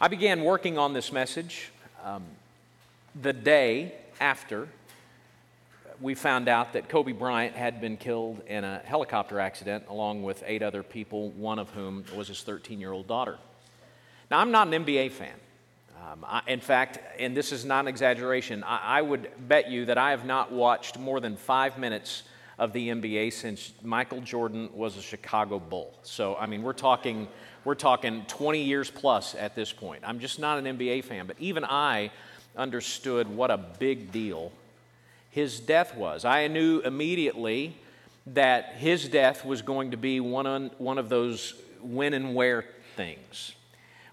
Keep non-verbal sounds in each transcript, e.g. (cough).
I began working on this message um, the day after we found out that Kobe Bryant had been killed in a helicopter accident along with eight other people, one of whom was his 13 year old daughter. Now, I'm not an NBA fan. Um, I, in fact, and this is not an exaggeration, I, I would bet you that I have not watched more than five minutes of the NBA since Michael Jordan was a Chicago Bull. So, I mean, we're talking, we're talking 20 years plus at this point. I'm just not an NBA fan, but even I understood what a big deal his death was. I knew immediately that his death was going to be one, on, one of those when and where things.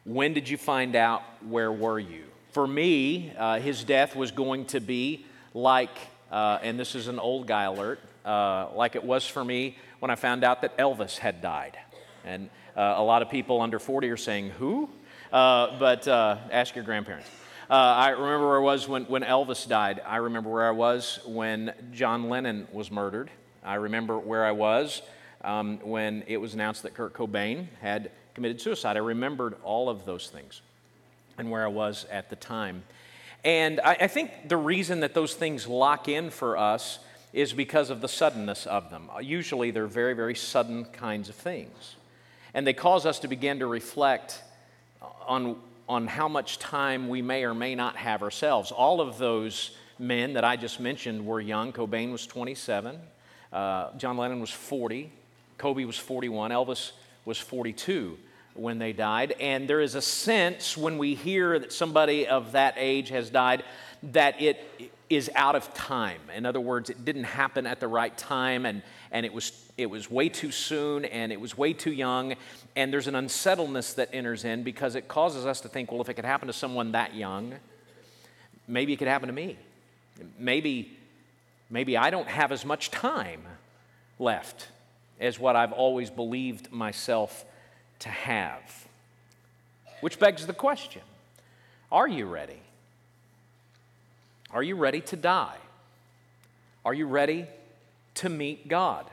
When did you find out? Where were you? For me, uh, his death was going to be like, uh, and this is an old guy alert, uh, like it was for me when I found out that Elvis had died. And a lot of people under 40 are saying, Who? Uh, but uh, ask your grandparents. Uh, I remember where I was when, when Elvis died. I remember where I was when John Lennon was murdered. I remember where I was um, when it was announced that Kurt Cobain had committed suicide. I remembered all of those things and where I was at the time. And I, I think the reason that those things lock in for us is because of the suddenness of them. Usually, they're very, very sudden kinds of things. And they cause us to begin to reflect on, on how much time we may or may not have ourselves. All of those men that I just mentioned were young. Cobain was 27, uh, John Lennon was 40, Kobe was 41, Elvis was 42 when they died. And there is a sense when we hear that somebody of that age has died that it is out of time. In other words, it didn't happen at the right time and, and it, was, it was way too soon and it was way too young. And there's an unsettledness that enters in because it causes us to think, well, if it could happen to someone that young, maybe it could happen to me. Maybe, maybe I don't have as much time left as what I've always believed myself to have. Which begs the question Are you ready? Are you ready to die? Are you ready to meet God?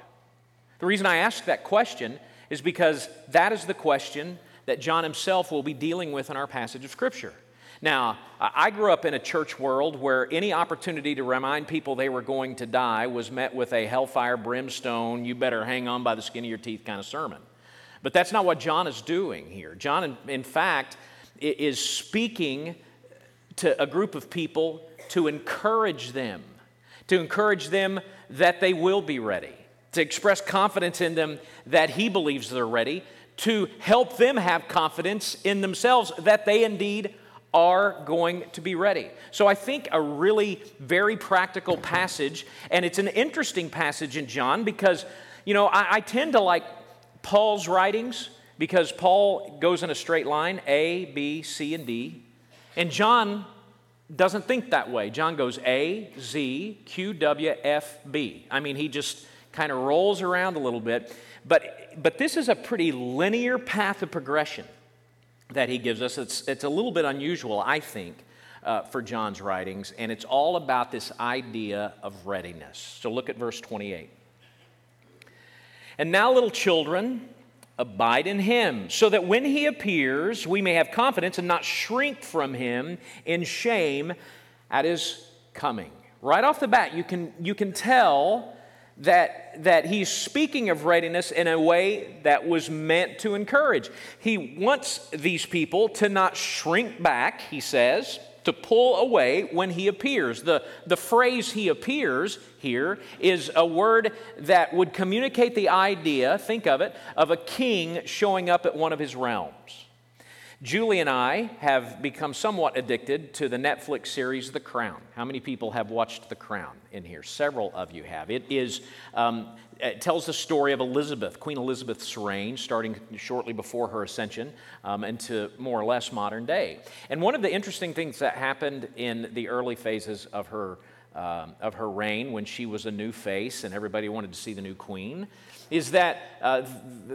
The reason I ask that question is because that is the question that John himself will be dealing with in our passage of Scripture. Now, I grew up in a church world where any opportunity to remind people they were going to die was met with a hellfire, brimstone, you better hang on by the skin of your teeth kind of sermon. But that's not what John is doing here. John, in, in fact, is speaking to a group of people to encourage them, to encourage them that they will be ready, to express confidence in them that he believes they're ready, to help them have confidence in themselves that they indeed are going to be ready. So I think a really very practical passage, and it's an interesting passage in John because, you know, I, I tend to like Paul's writings because Paul goes in a straight line A, B, C, and D. And John doesn't think that way. John goes A, Z, Q, W, F, B. I mean, he just kind of rolls around a little bit. But, but this is a pretty linear path of progression that he gives us. It's, it's a little bit unusual, I think, uh, for John's writings, and it's all about this idea of readiness. So look at verse 28. And now, little children, abide in him, so that when he appears, we may have confidence and not shrink from him in shame at his coming. Right off the bat, you can, you can tell that, that he's speaking of readiness in a way that was meant to encourage. He wants these people to not shrink back, he says, to pull away when he appears. The, the phrase he appears here is a word that would communicate the idea, think of it, of a king showing up at one of his realms. Julie and I have become somewhat addicted to the Netflix series The Crown. How many people have watched The Crown in here? Several of you have. It is um, it tells the story of Elizabeth, Queen Elizabeth's reign, starting shortly before her ascension um, into more or less modern day. And one of the interesting things that happened in the early phases of her um, of her reign when she was a new face and everybody wanted to see the new queen is that uh,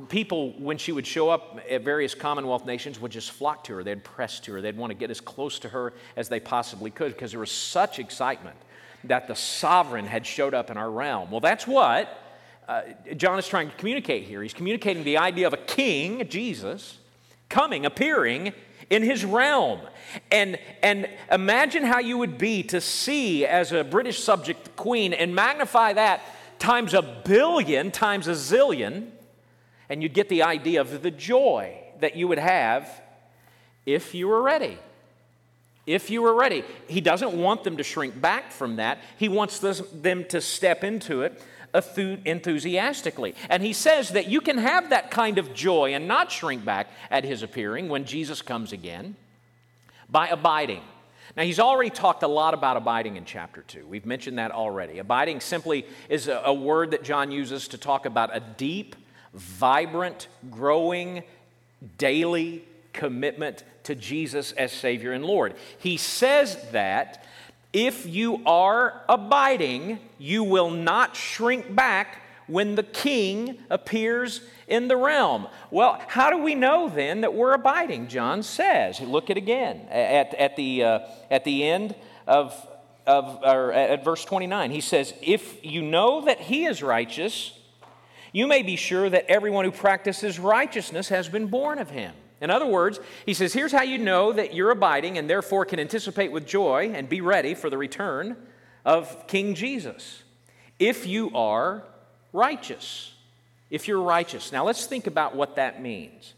people, when she would show up at various Commonwealth nations, would just flock to her. They'd press to her. They'd want to get as close to her as they possibly could because there was such excitement that the sovereign had showed up in our realm. Well, that's what uh, John is trying to communicate here. He's communicating the idea of a king, Jesus, coming, appearing in his realm. And, and imagine how you would be to see as a British subject the queen and magnify that times a billion, times a zillion, and you'd get the idea of the joy that you would have if you were ready. If you were ready. He doesn't want them to shrink back from that, he wants them to step into it enthusiastically. And he says that you can have that kind of joy and not shrink back at his appearing when Jesus comes again by abiding. Now, he's already talked a lot about abiding in chapter 2. We've mentioned that already. Abiding simply is a, a word that John uses to talk about a deep, vibrant, growing, daily commitment to Jesus as Savior and Lord. He says that if you are abiding, you will not shrink back when the king appears in the realm. Well, how do we know then that we're abiding? John says. Look at again at, at, the, uh, at the end of, of or at verse 29. He says, If you know that he is righteous, you may be sure that everyone who practices righteousness has been born of him. In other words, he says, here's how you know that you're abiding and therefore can anticipate with joy and be ready for the return of King Jesus. If you are righteous. If you're righteous. Now let's think about what that means.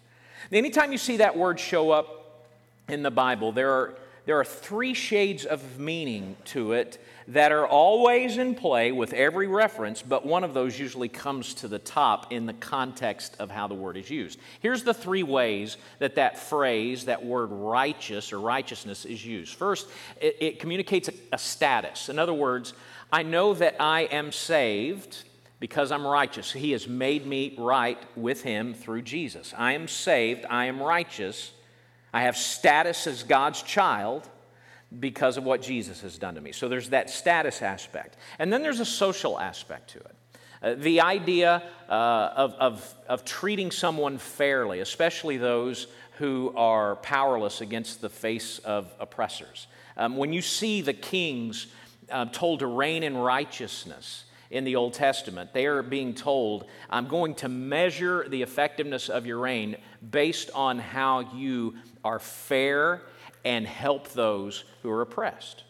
Anytime you see that word show up in the Bible, there are, there are three shades of meaning to it that are always in play with every reference, but one of those usually comes to the top in the context of how the word is used. Here's the three ways that that phrase, that word righteous or righteousness, is used. First, it, it communicates a, a status. In other words, I know that I am saved because I'm righteous. He has made me right with Him through Jesus. I am saved. I am righteous. I have status as God's child because of what Jesus has done to me. So there's that status aspect. And then there's a social aspect to it. Uh, the idea uh, of, of, of treating someone fairly, especially those who are powerless against the face of oppressors. Um, when you see the kings uh, told to reign in righteousness, in the Old Testament. They are being told, I'm going to measure the effectiveness of your reign based on how you are fair and help those who are oppressed.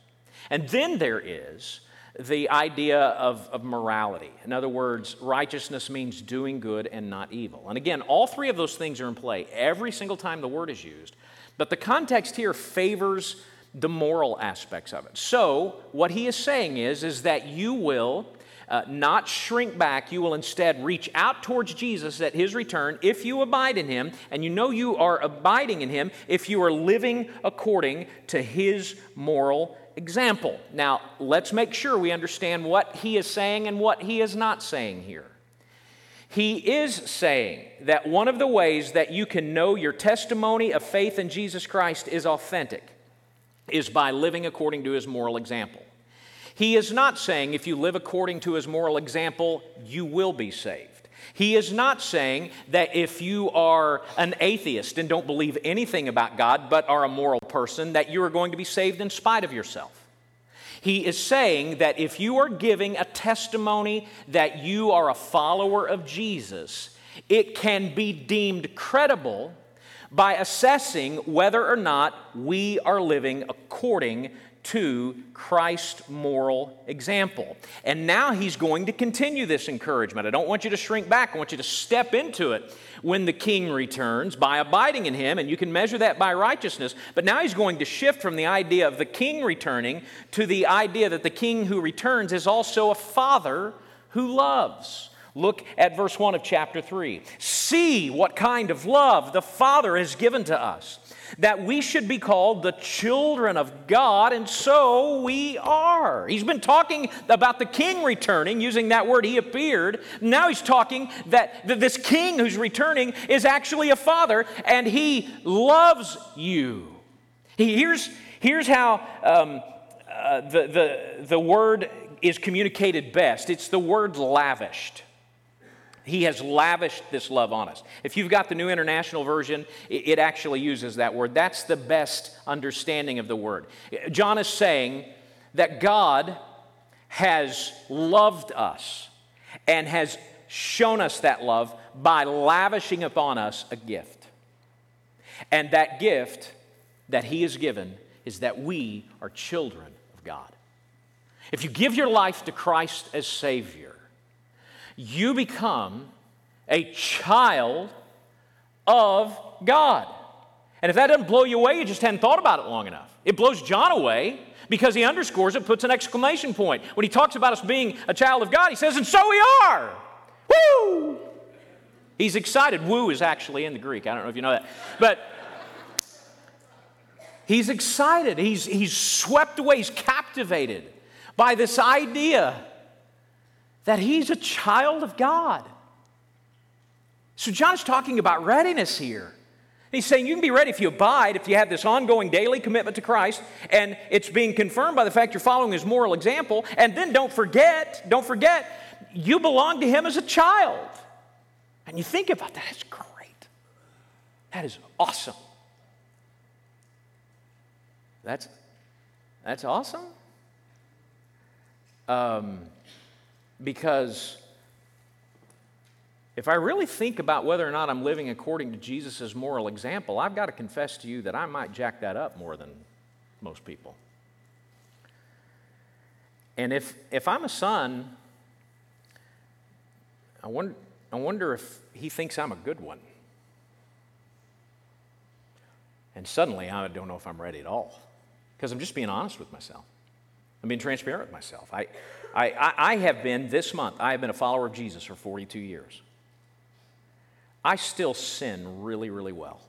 And then there is the idea of, of morality. In other words, righteousness means doing good and not evil. And again, all three of those things are in play every single time the word is used. But the context here favors the moral aspects of it. So, what he is saying is, is that you will uh, not shrink back. You will instead reach out towards Jesus at his return if you abide in him, and you know you are abiding in him if you are living according to his moral example. Now, let's make sure we understand what he is saying and what he is not saying here. He is saying that one of the ways that you can know your testimony of faith in Jesus Christ is authentic is by living according to his moral example. He is not saying if you live according to his moral example, you will be saved. He is not saying that if you are an atheist and don't believe anything about God but are a moral person, that you are going to be saved in spite of yourself. He is saying that if you are giving a testimony that you are a follower of Jesus, it can be deemed credible by assessing whether or not we are living according to Christ's moral example. And now he's going to continue this encouragement. I don't want you to shrink back, I want you to step into it when the king returns by abiding in him, and you can measure that by righteousness. But now he's going to shift from the idea of the king returning to the idea that the king who returns is also a father who loves. Look at verse 1 of chapter 3. See what kind of love the Father has given to us that we should be called the children of God, and so we are. He's been talking about the king returning, using that word, he appeared. Now he's talking that this king who's returning is actually a father, and he loves you. Here's, here's how um, uh, the, the, the word is communicated best it's the word lavished. He has lavished this love on us. If you've got the New International Version, it actually uses that word. That's the best understanding of the word. John is saying that God has loved us and has shown us that love by lavishing upon us a gift. And that gift that He has given is that we are children of God. If you give your life to Christ as Savior, you become a child of God. And if that doesn't blow you away, you just hadn't thought about it long enough. It blows John away because he underscores it, puts an exclamation point. When he talks about us being a child of God, he says, And so we are. Woo! He's excited. Woo is actually in the Greek. I don't know if you know that. But he's excited. He's, he's swept away. He's captivated by this idea that he's a child of God. So John's talking about readiness here. He's saying you can be ready if you abide, if you have this ongoing daily commitment to Christ, and it's being confirmed by the fact you're following his moral example. And then don't forget, don't forget, you belong to him as a child. And you think about that, that's great. That is awesome. That's, that's awesome. Um, because if I really think about whether or not I'm living according to Jesus' moral example, I've got to confess to you that I might jack that up more than most people. And if, if I'm a son, I wonder, I wonder if he thinks I'm a good one. And suddenly, I don't know if I'm ready at all. Because I'm just being honest with myself. I'm being transparent with myself. I, I, I have been, this month, I have been a follower of Jesus for 42 years. I still sin really, really well.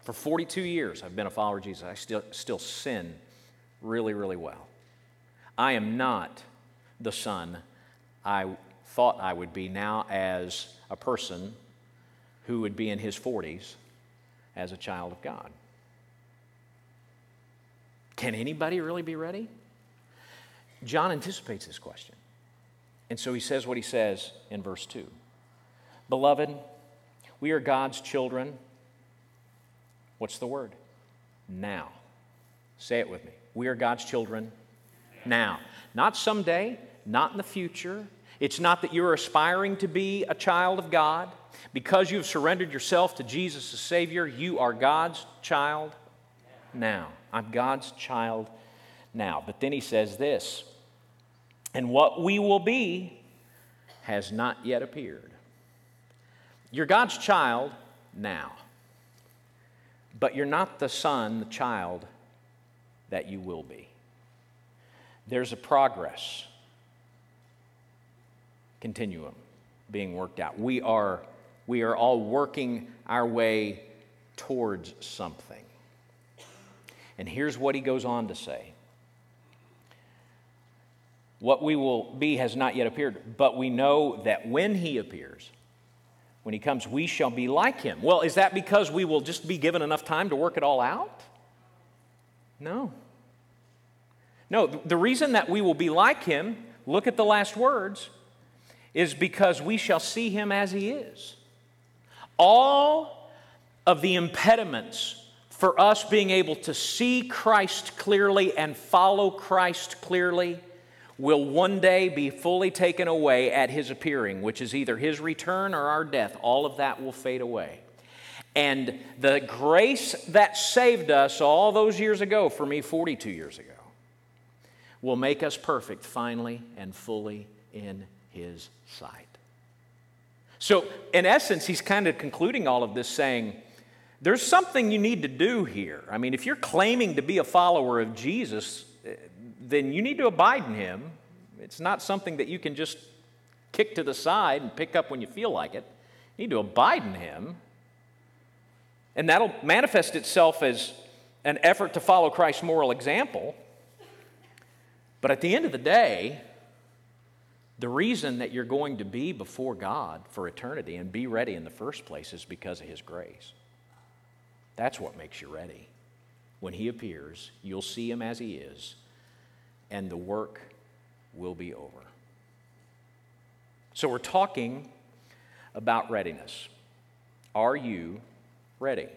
For 42 years, I've been a follower of Jesus. I still, still sin really, really well. I am not the son I thought I would be now as a person who would be in his 40s as a child of God. Can anybody really be ready? John anticipates this question. And so he says what he says in verse 2. Beloved, we are God's children. What's the word? Now. Say it with me. We are God's children now. Not someday, not in the future. It's not that you're aspiring to be a child of God. Because you've surrendered yourself to Jesus as Savior, you are God's child now. I'm God's child now. But then he says this, and what we will be has not yet appeared. You're God's child now, but you're not the son, the child that you will be. There's a progress continuum being worked out. We are, we are all working our way towards something. And here's what he goes on to say What we will be has not yet appeared, but we know that when he appears, when he comes, we shall be like him. Well, is that because we will just be given enough time to work it all out? No. No, the reason that we will be like him, look at the last words, is because we shall see him as he is. All of the impediments for us being able to see Christ clearly and follow Christ clearly will one day be fully taken away at his appearing, which is either his return or our death. All of that will fade away. And the grace that saved us all those years ago, for me, 42 years ago, will make us perfect finally and fully in his sight. So, in essence, he's kind of concluding all of this saying, there's something you need to do here. I mean, if you're claiming to be a follower of Jesus, eh, then you need to abide in Him. It's not something that you can just kick to the side and pick up when you feel like it. You need to abide in Him. And that'll manifest itself as an effort to follow Christ's moral example. But at the end of the day, the reason that you're going to be before God for eternity and be ready in the first place is because of His grace. That's what makes you ready. When He appears, you'll see Him as He is and the work will be over. So, we're talking about readiness. Are you ready?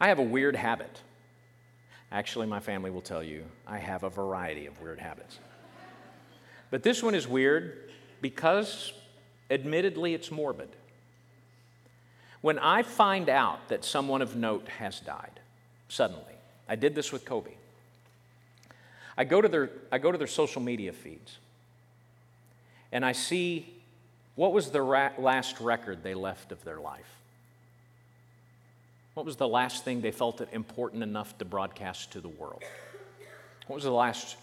I have a weird habit. Actually, my family will tell you I have a variety of weird habits. But this one is weird because, admittedly, it's morbid. When I find out that someone of note has died, suddenly, I did this with Kobe. I go to their, I go to their social media feeds and I see what was the ra- last record they left of their life. What was the last thing they felt it important enough to broadcast to the world? What was the last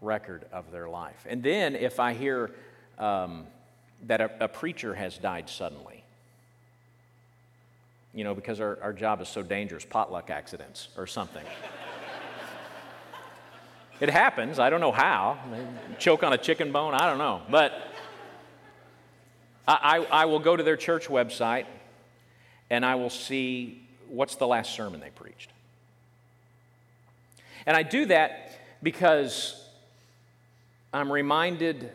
record of their life? And then if I hear um, that a, a preacher has died suddenly, you know, because our, our job is so dangerous, potluck accidents or something. it happens. I don't know how. choke on a chicken bone. I don't know. But I, I, I will go to their church website and I will see what's the last sermon they preached. And I do that because I'm reminded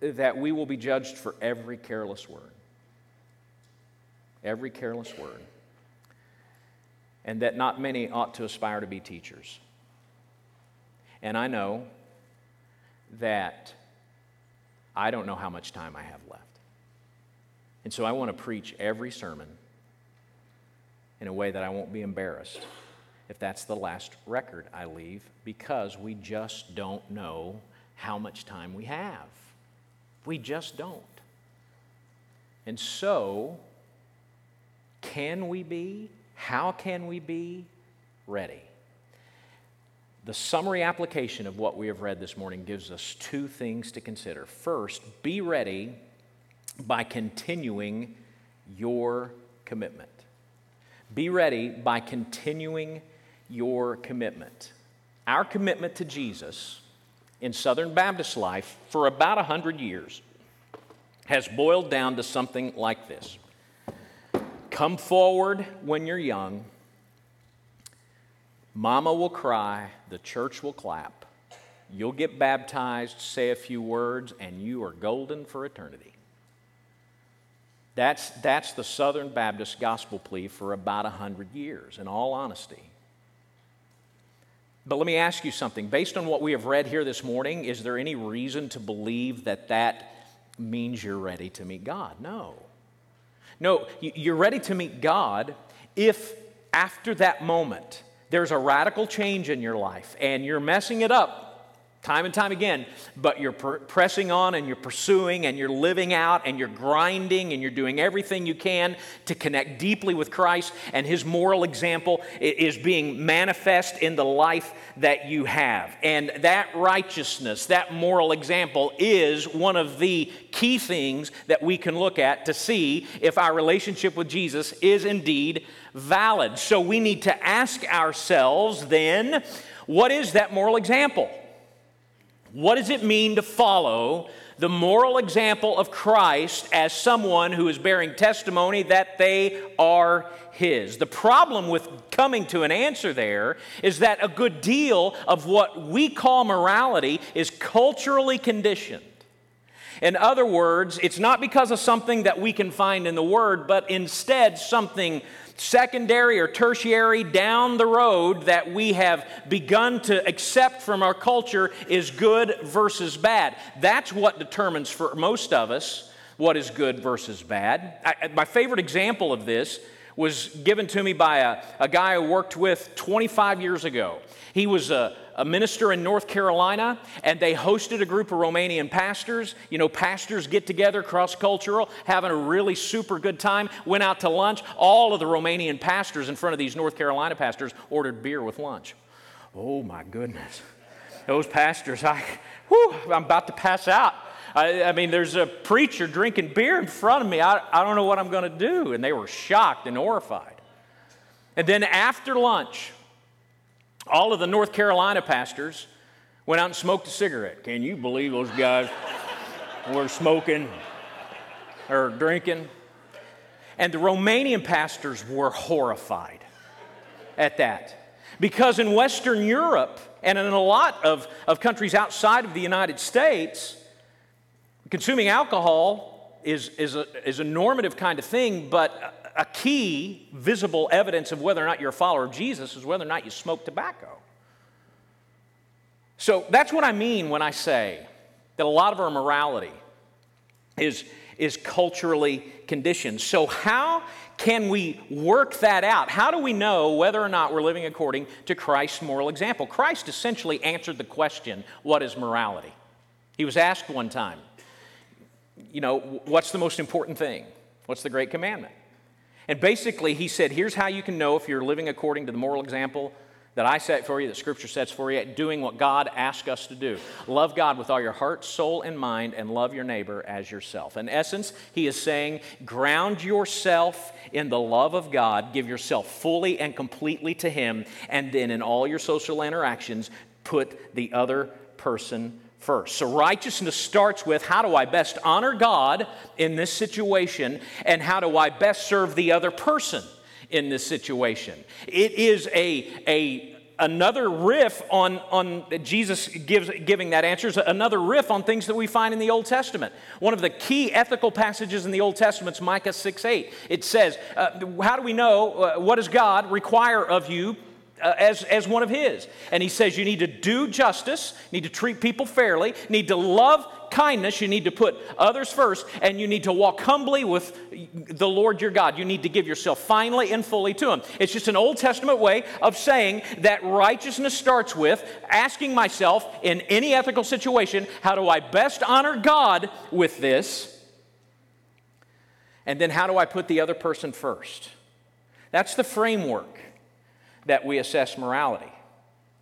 that we will be judged for every careless word. Every careless word. And that not many ought to aspire to be teachers. And I know that I don't know how much time I have left. And so I want to preach every sermon in a way that I won't be embarrassed if that's the last record I leave because we just don't know how much time we have. We just don't. And so, can we be? How can we be ready? The summary application of what we have read this morning gives us two things to consider. First, be ready by continuing your commitment. Be ready by continuing your commitment. Our commitment to Jesus in Southern Baptist life for about 100 years has boiled down to something like this Come forward when you're young. Mama will cry, the church will clap. You'll get baptized, say a few words, and you are golden for eternity. That's, that's the Southern Baptist gospel plea for about 100 years, in all honesty. But let me ask you something. Based on what we have read here this morning, is there any reason to believe that that means you're ready to meet God? No. No, you're ready to meet God if after that moment there's a radical change in your life and you're messing it up time and time again, but you're pr- pressing on and you're pursuing and you're living out and you're grinding and you're doing everything you can to connect deeply with Christ, and His moral example is being manifest in the life that you have. And that righteousness, that moral example, is one of the key things that we can look at to see if our relationship with Jesus is indeed valid. So we need to ask ourselves then, what is that moral example? What does it mean to follow the moral example of Christ as someone who is bearing testimony that they are His? The problem with coming to an answer there is that a good deal of what we call morality is culturally conditioned. In other words, it's not because of something that we can find in the Word, but instead something secondary or tertiary down the road that we have begun to accept from our culture is good versus bad. That's what determines for most of us what is good versus bad. I, my favorite example of this was given to me by a, a guy I worked with 25 years ago. He was a, a minister in North Carolina, and they hosted a group of Romanian pastors. You know, pastors get together, cross cultural, having a really super good time, went out to lunch. All of the Romanian pastors in front of these North Carolina pastors ordered beer with lunch. Oh my goodness. Those pastors, I, whew, I'm about to pass out. I, I, mean, there's a preacher drinking beer in front of me. I, I don't know what I'm going to do. And they were shocked and horrified. And then after lunch, all of the North Carolina pastors went out and smoked a cigarette. Can you believe those guys (laughs) were smoking or drinking? And the Romanian pastors were horrified at that. Because in Western Europe and in a lot of, of countries outside of the United States, consuming alcohol is, is, a, is a normative kind of thing, but a key visible evidence of whether or not you're a follower of Jesus is whether or not you smoke tobacco. So that's what I mean when I say that a lot of our morality is, is culturally conditioned. So, how can we work that out? How do we know whether or not we're living according to Christ's moral example? Christ essentially answered the question what is morality? He was asked one time, you know, what's the most important thing? What's the great commandment? And basically, he said, here's how you can know if you're living according to the moral example that I set for you, that Scripture sets for you, doing what God asks us to do. Love God with all your heart, soul, and mind, and love your neighbor as yourself. In essence, he is saying, ground yourself in the love of God, give yourself fully and completely to Him, and then in all your social interactions, put the other person first. So, righteousness starts with how do I best honor God in this situation, and how do I best serve the other person in this situation. It is a, a another riff on, on Jesus gives, giving that answer is another riff on things that we find in the Old Testament. One of the key ethical passages in the Old Testament is Micah 6 8. It says, uh, How do we know uh, what does God require of you uh, as, as one of his. And he says you need to do justice, need to treat people fairly, need to love kindness, you need to put others first, and you need to walk humbly with the Lord your God. You need to give yourself finally and fully to him. It's just an Old Testament way of saying that righteousness starts with asking myself in any ethical situation, how do I best honor God with this? And then how do I put the other person first? That's the framework that we assess morality.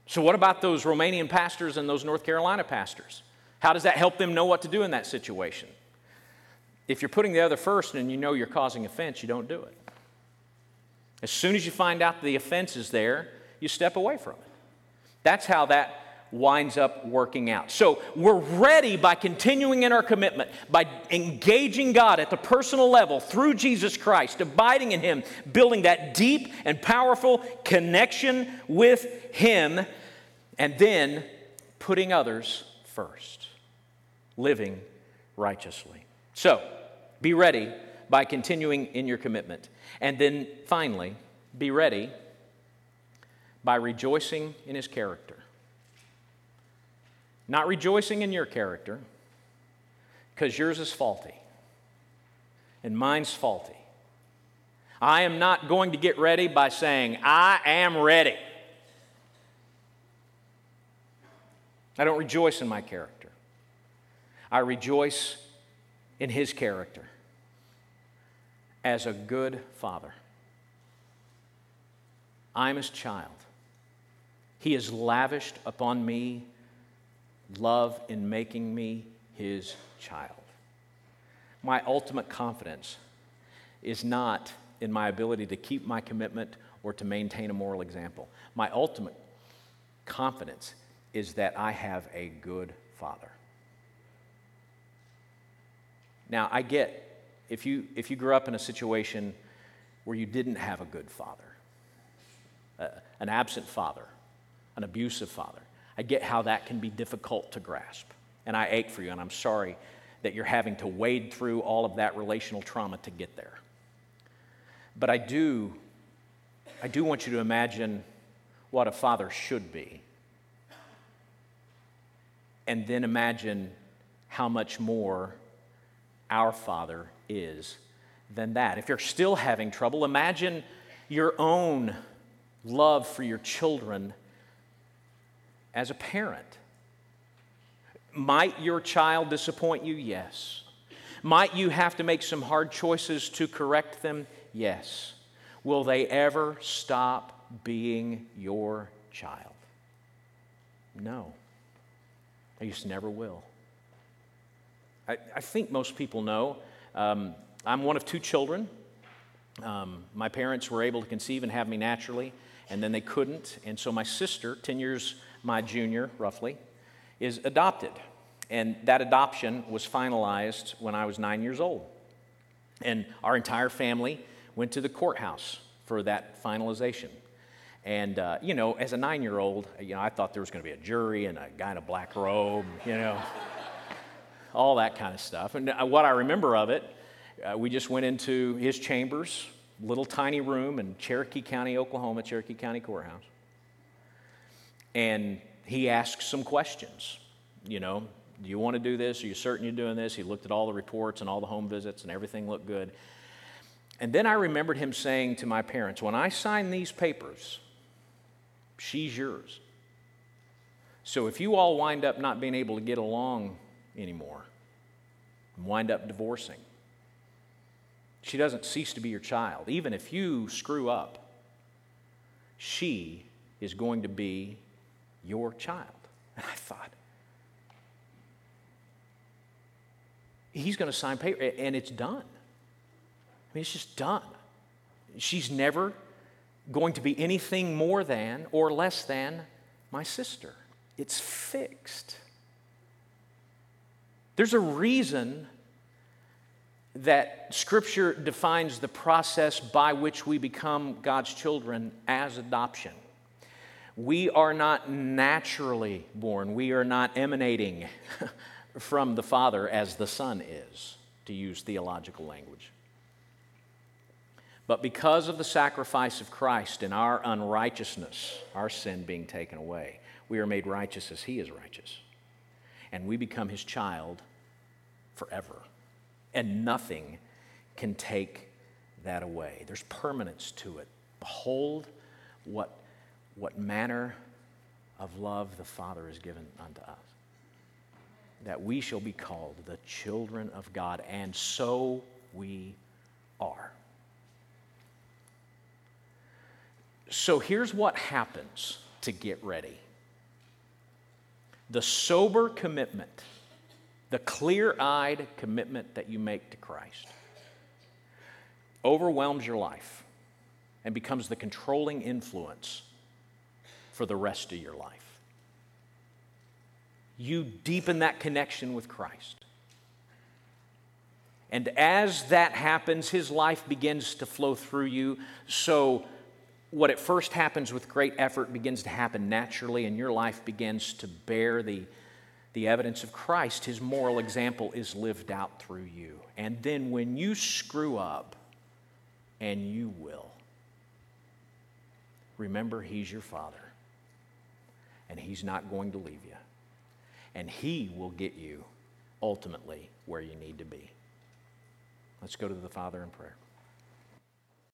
So, what about those Romanian pastors and those North Carolina pastors? How does that help them know what to do in that situation? If you're putting the other first and you know you're causing offense, you don't do it. As soon as you find out the offense is there, you step away from it. That's how that winds up working out. So we're ready by continuing in our commitment, by engaging God at the personal level through Jesus Christ, abiding in Him, building that deep and powerful connection with Him, and then putting others first, living righteously. So be ready by continuing in your commitment. And then finally, be ready by rejoicing in His character. Not rejoicing in your character, because yours is faulty and mine's faulty. I am not going to get ready by saying, I am ready. I don't rejoice in my character. I rejoice in his character as a good father. I'm his child. He has lavished upon me love in making me his child. My ultimate confidence is not in my ability to keep my commitment or to maintain a moral example. My ultimate confidence is that I have a good father. Now, I get if you, if you grew up in a situation where you didn't have a good father, uh, an absent father, an abusive father, I get how that can be difficult to grasp. And I ache for you, and I'm sorry that you're having to wade through all of that relational trauma to get there. But I do, I do want you to imagine what a father should be. And then imagine how much more our Father is than that. If you're still having trouble, imagine your own love for your children as a parent. Might your child disappoint you? Yes. Might you have to make some hard choices to correct them? Yes. Will they ever stop being your child? No. They just never will. I, I think most people know um, I'm one of two children. Um, my parents were able to conceive and have me naturally, and then they couldn't. And so my sister, 10 years my junior, roughly, is adopted. And that adoption was finalized when I was nine years old. And our entire family went to the courthouse for that finalization. And, uh, you know, as a nine year old, you know, I thought there was going to be a jury and a guy in a black robe, you know, (laughs) all that kind of stuff. And uh, what I remember of it, uh, we just went into his chambers, little tiny room in Cherokee County, Oklahoma, Cherokee County Courthouse and he asks some questions. You know, Do you want to do this? Are you certain you're doing this? He looked at all the reports and all the home visits, and everything looked good. And then I remembered him saying to my parents, When I sign these papers, she's yours. So if you all wind up not being able to get along anymore, wind up divorcing, she doesn't cease to be your child. Even if you screw up, she is going to be your child. And I thought, he's going to sign paper, and it's done. I mean, it's just done. She's never going to be anything more than or less than my sister. It's fixed. There's a reason that Scripture defines the process by which we become God's children as adoption. We are not naturally born, we are not emanating (laughs) from the Father as the Son is, to use theological language. But because of the sacrifice of Christ and our unrighteousness, our sin being taken away, we are made righteous as He is righteous. And we become His child forever and nothing can take that away. There's permanence to it. Behold, what, what manner of love the Father has given unto us, that we shall be called the children of God, and so we are. So here's what happens to get ready the sober commitment the clear eyed commitment that you make to Christ overwhelms your life and becomes the controlling influence for the rest of your life. You deepen that connection with Christ. And as that happens, his life begins to flow through you. So, what at first happens with great effort begins to happen naturally, and your life begins to bear the the evidence of Christ, his moral example is lived out through you. And then when you screw up, and you will, remember he's your father, and he's not going to leave you. And he will get you ultimately where you need to be. Let's go to the Father in prayer.